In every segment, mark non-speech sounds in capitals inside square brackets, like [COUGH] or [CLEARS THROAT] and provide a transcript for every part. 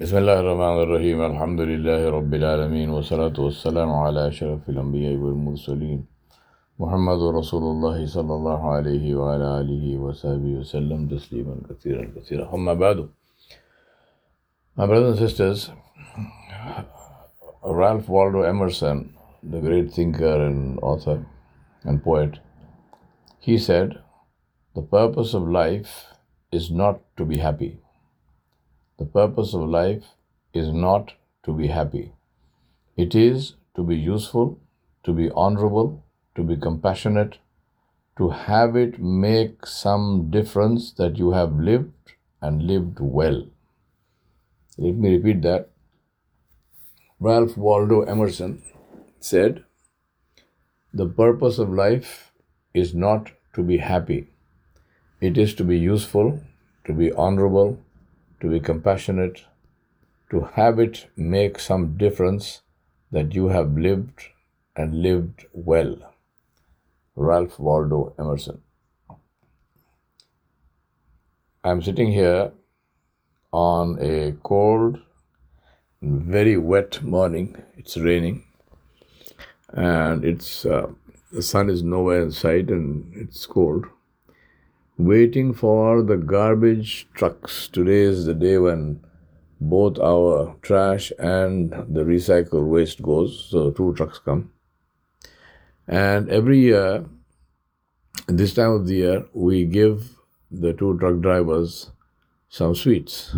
بسم الله الرحمن الرحيم الحمد لله رب العالمين والصلاة والسلام على أشرف الأنبياء والمرسلين محمد رسول الله صلى الله عليه وعلى آله وصحبه وسلم تسليما كثيرا كثيرا أما بعد My brothers and sisters, Ralph Waldo Emerson, the great thinker and author and poet, he said, The purpose of life is not to be happy. The purpose of life is not to be happy. It is to be useful, to be honorable, to be compassionate, to have it make some difference that you have lived and lived well. Let me repeat that. Ralph Waldo Emerson said, The purpose of life is not to be happy. It is to be useful, to be honorable, to be compassionate, to have it make some difference that you have lived and lived well. Ralph Waldo Emerson. I'm sitting here on a cold, very wet morning. It's raining, and it's uh, the sun is nowhere in sight, and it's cold waiting for the garbage trucks. Today is the day when both our trash and the recycled waste goes. So two trucks come. And every year, this time of the year, we give the two truck drivers some sweets.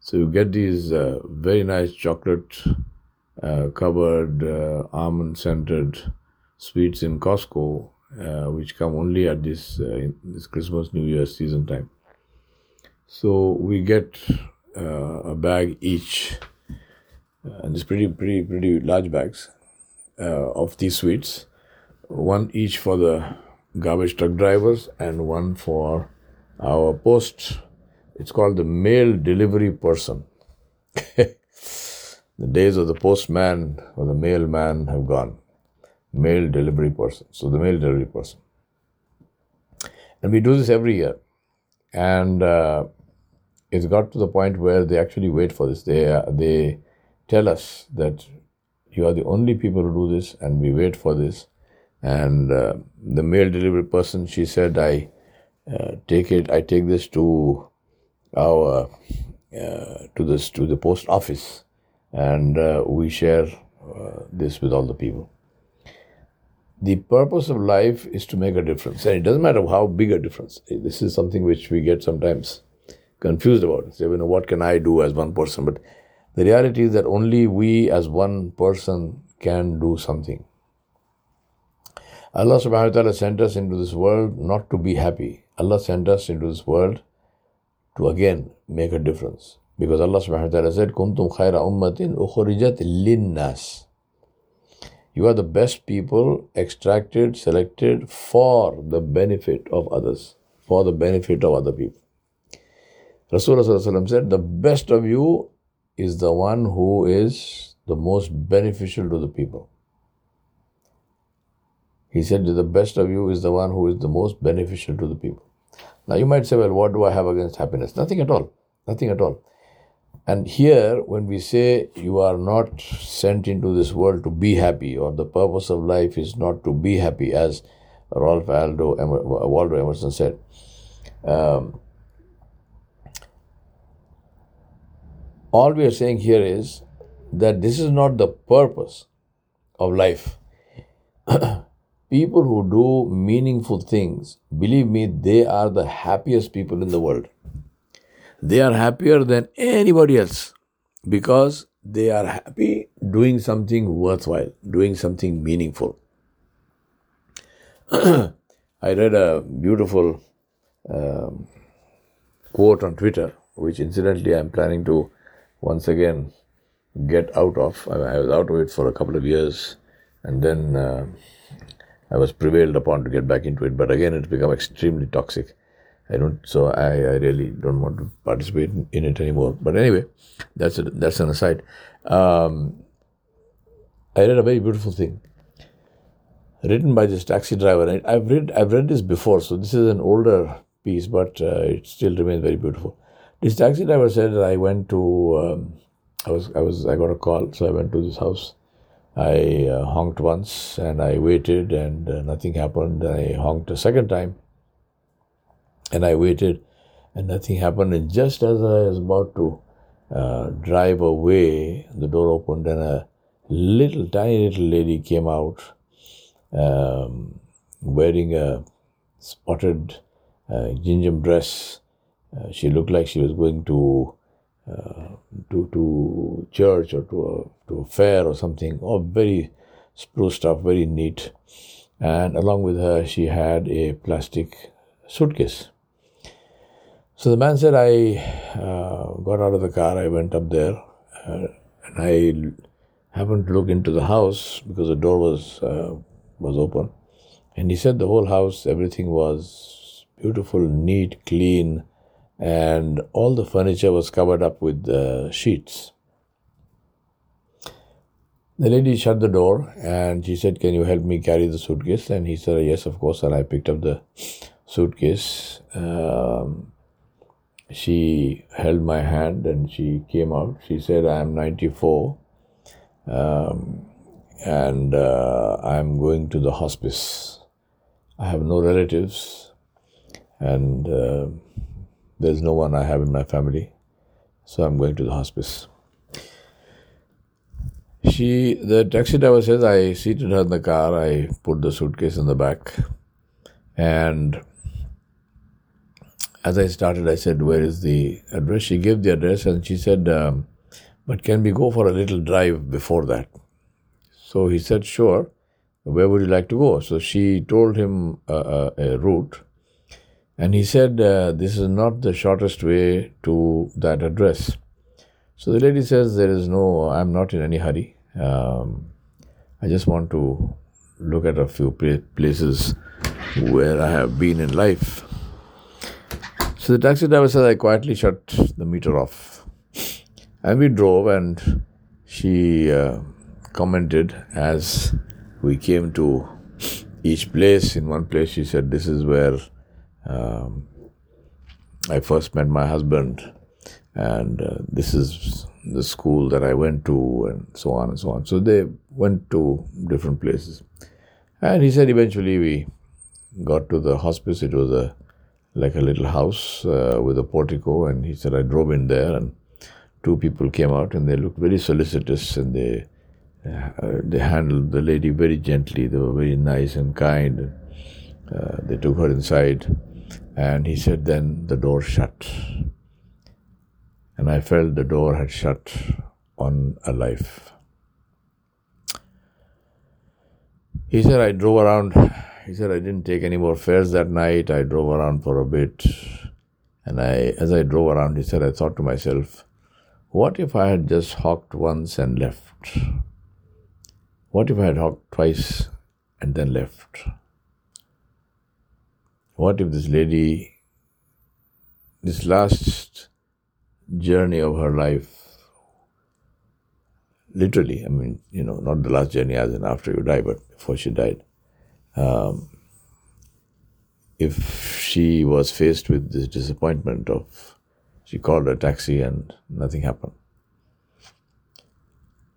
So you get these uh, very nice chocolate uh, covered, uh, almond scented sweets in Costco uh, which come only at this uh, this Christmas New Year season time. So we get uh, a bag each, uh, and it's pretty pretty pretty large bags of these sweets, one each for the garbage truck drivers and one for our post. It's called the mail delivery person. [LAUGHS] the days of the postman or the mailman have gone mail delivery person. So the mail delivery person. And we do this every year. And uh, it's got to the point where they actually wait for this. They, uh, they tell us that you are the only people who do this, and we wait for this. And uh, the mail delivery person, she said, I uh, take it, I take this to our, uh, to this, to the post office, and uh, we share this with all the people the purpose of life is to make a difference. And it doesn't matter how big a difference. This is something which we get sometimes confused about. Say, you know, what can I do as one person? But the reality is that only we as one person can do something. Allah subhanahu wa ta'ala sent us into this world not to be happy. Allah sent us into this world to again make a difference. Because Allah subhanahu wa ta'ala said, Kuntum khayra ummatin ukhrijat linnas. You are the best people extracted, selected for the benefit of others, for the benefit of other people. Rasulullah said, The best of you is the one who is the most beneficial to the people. He said, The best of you is the one who is the most beneficial to the people. Now you might say, Well, what do I have against happiness? Nothing at all. Nothing at all. And here, when we say you are not sent into this world to be happy, or the purpose of life is not to be happy, as Ralph Aldo, Waldo Emerson said, um, all we are saying here is that this is not the purpose of life. [CLEARS THROAT] people who do meaningful things, believe me, they are the happiest people in the world they are happier than anybody else because they are happy doing something worthwhile, doing something meaningful. [CLEARS THROAT] I read a beautiful um, quote on Twitter, which incidentally I'm planning to once again get out of. I, was out of it for a couple of years and then uh, I was prevailed upon to get back into it, but again it's become extremely toxic. I don't, so I, I really don't want to participate in, it anymore. But anyway, that's a, that's an aside. Um, I read a very beautiful thing written by this taxi driver. I've read I've read this before, so this is an older piece, but uh, it still remains very beautiful. This taxi driver said that I went to. Um, I was I was I got a call, so I went to this house. I uh, honked once and I waited and uh, nothing happened. I honked a second time and I waited and nothing happened. And just as I was about to uh, drive away, the door opened and a little tiny little lady came out um, wearing a spotted uh, gingham dress. Uh, she looked like she was going to uh, to to church or to a, to a fair or something. Oh, very spruce stuff, very neat. And along with her, she had a plastic suitcase. So the man said, I uh, got out of the car, I went up there, uh, and I happened to look into the house because the door was uh, was open, and he said the whole house, everything was beautiful, neat, clean, and all the furniture was covered up with uh, sheets. The lady shut the door and she said, Can you help me carry the suitcase? And he said, Yes, of course. And I picked up the suitcase. Um, she held my hand and she came out. She said, I am 94 um, and uh, I'm going to the hospice. I have no relatives and uh, there's no one I have in my family, so I'm going to the hospice. She, the taxi driver says, I seated her in the car, I put the suitcase in the back, and as I started, I said, Where is the address? She gave the address and she said, um, But can we go for a little drive before that? So he said, Sure. Where would you like to go? So she told him a, a, a route. And he said, uh, This is not the shortest way to that address. So the lady says, There is no, I'm not in any hurry. Um, I just want to look at a few places where I have been in life. So the taxi driver said, I quietly shut the meter off. And we drove, and she uh, commented as we came to each place. In one place, she said, This is where um, I first met my husband, and uh, this is the school that I went to, and so on and so on. So they went to different places. And he said eventually we got to the hospice. It was a like a little house uh, with a portico, and he said I drove in there, and two people came out, and they looked very solicitous, and they uh, they handled the lady very gently. They were very nice and kind. Uh, they took her inside, and he said, then the door shut, and I felt the door had shut on a life. He said I drove around he said, I didn't take any more fares that night. I drove around for a bit. And I, as I drove around, he said, I thought to myself, what if I had just hawked once and left? What if I had hawked twice and then left? What if this lady, this last journey of her life, literally, I mean, you know, not the last journey as in after you die, but before she died, um, if she was faced with this disappointment of she called a taxi and nothing happened.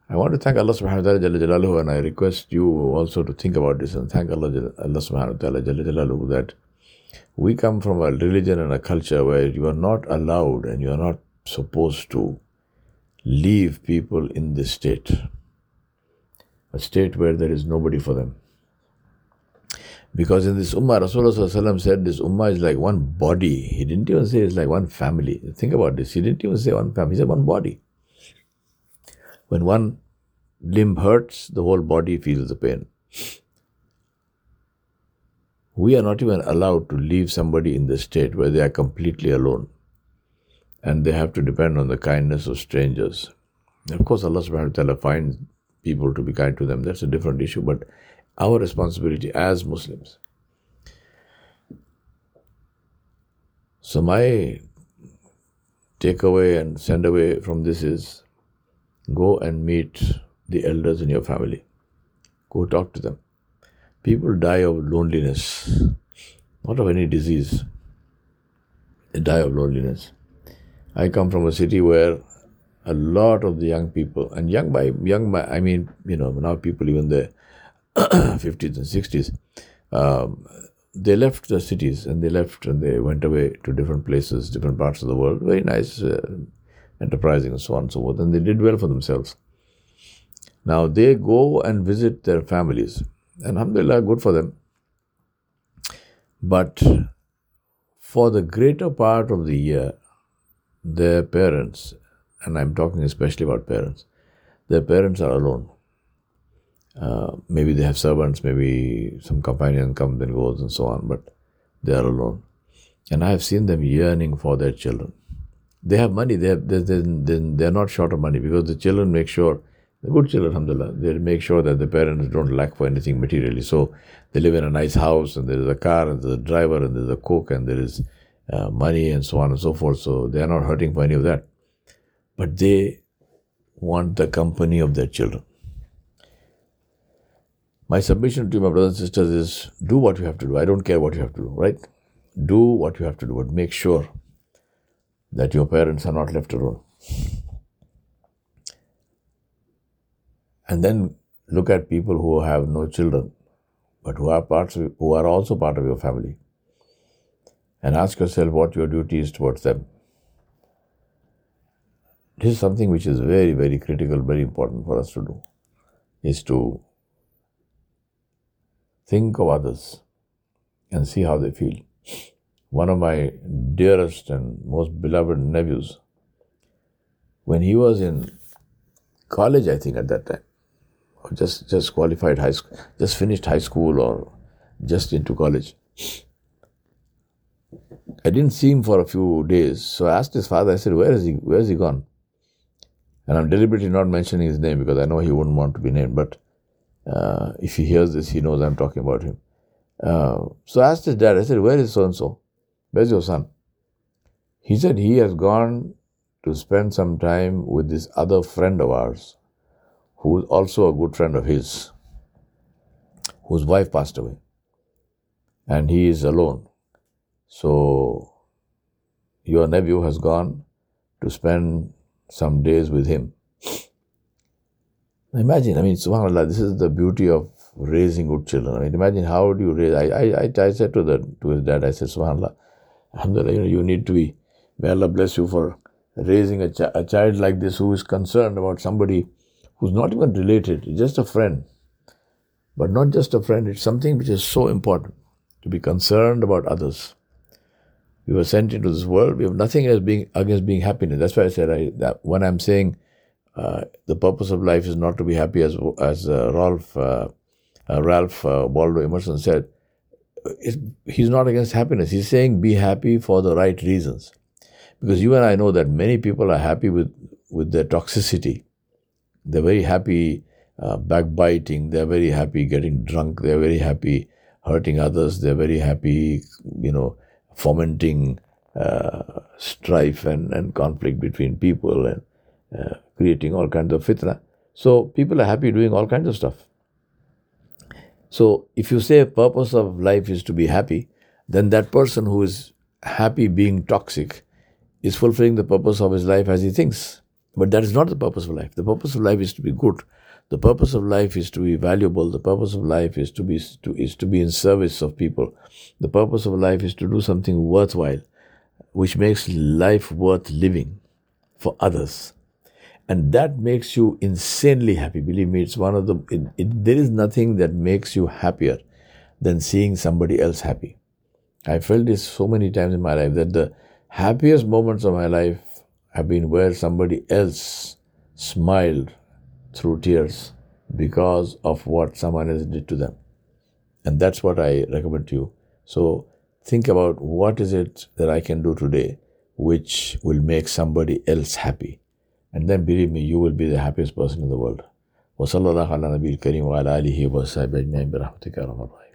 I want to thank Allah subhanahu wa ta'ala and I request you also to think about this and thank Allah, Allah subhanahu wa ta'ala that we come from a religion and a culture where you are not allowed and you are not supposed to leave people in this state. A state where there is nobody for them. Because in this ummah, Rasulullah said this ummah is like one body. He didn't even say it's like one family. Think about this. He didn't even say one family. He said one body. When one limb hurts, the whole body feels the pain. We are not even allowed to leave somebody in the state where they are completely alone and they have to depend on the kindness of strangers. Of course, Allah subhanahu wa ta'ala finds people to be kind to them. That's a different issue. But our responsibility as Muslims. So, my takeaway and send away from this is go and meet the elders in your family. Go talk to them. People die of loneliness, not of any disease. They die of loneliness. I come from a city where a lot of the young people, and young by young by I mean you know now people even the [CLEARS THROAT] 50s and 60s, um, they left the cities and they left and they went away to different places, different parts of the world. Very nice, uh, enterprising, and so on and so forth. And they did well for themselves. Now they go and visit their families. And alhamdulillah, good for them. But for the greater part of the year, their parents, and I'm talking especially about parents, their parents are alone. Uh, maybe they have servants, maybe some companion comes and goes and so on, but they are alone. And I have seen them yearning for their children. They have money, they, have, they, they, they, are not short of money because the children make sure, the good children, alhamdulillah, they make sure that the parents don't lack for anything materially. So they live in a nice house and there is a car and there's a driver and there's a cook and there is uh, money and so on and so forth. So they are not hurting for any of that. But they want the company of their children. My submission to my brothers and sisters is do what you have to do. I don't care what you have to do, right? Do what you have to do, but make sure that your parents are not left alone. And then look at people who have no children, but who are parts of, who are also part of your family. And ask yourself what your duty is towards them. This is something which is very, very critical, very important for us to do, is to think of others and see how they feel. One of my dearest and most beloved nephews, when he was in college, I think at that time, just just qualified high school, just finished high school or just into college. I didn't see him for a few days, so I asked his father. I said, "Where is he? Where is he gone?" And I'm deliberately not mentioning his name because I know he wouldn't want to be named. But uh, if he hears this, he knows I'm talking about him. Uh, so I asked his dad, I said, Where is so and so? Where's your son? He said he has gone to spend some time with this other friend of ours, who is also a good friend of his, whose wife passed away. And he is alone. So your nephew has gone to spend some days with him. Imagine, I mean, subhanAllah, this is the beauty of raising good children. I mean, imagine how do you raise, I, I, I said to, the, to his dad, I said, subhanAllah, alhamdulillah, you, know, you need to be, may Allah bless you for raising a, a child like this who is concerned about somebody who's not even related, just a friend. But not just a friend, it's something which is so important to be concerned about others. We were sent into this world. We have nothing as being against being happiness. That's why I said I, that when I'm saying uh, the purpose of life is not to be happy, as as uh, Ralph uh, uh Ralph uh, Waldo Emerson said. he's not against happiness. He's saying be happy for the right reasons, because you and I know that many people are happy with with their toxicity. They're very happy backbiting. They're very happy getting drunk. They're very happy hurting others. They're very happy, you know, fomenting uh, strife and, and conflict between people and uh, creating all kinds of fitna. So people are happy doing all kinds of stuff. So if you say purpose of life is to be happy, then that person who is happy being toxic is fulfilling the purpose of his life as he thinks. But that is not the purpose of life. The purpose of life is to be good. The purpose of life is to be valuable. The purpose of life is to be to, is to be in service of people. The purpose of life is to do something worthwhile, which makes life worth living for others and that makes you insanely happy. Believe me, it's one of the, it, it, there is nothing that makes you happier than seeing somebody else happy. I felt this so many times in my life that the happiest moments of my life have been where somebody else smiled through tears because of what someone else did to them. And that's what I recommend to you. So think about what is it that I can do today which will make somebody else happy and then believe me, you will be the happiest person in the world. وصلى الله على نبي الكريم وعلى آله وصحبه أجمعين برحمتك يا رب الراحمين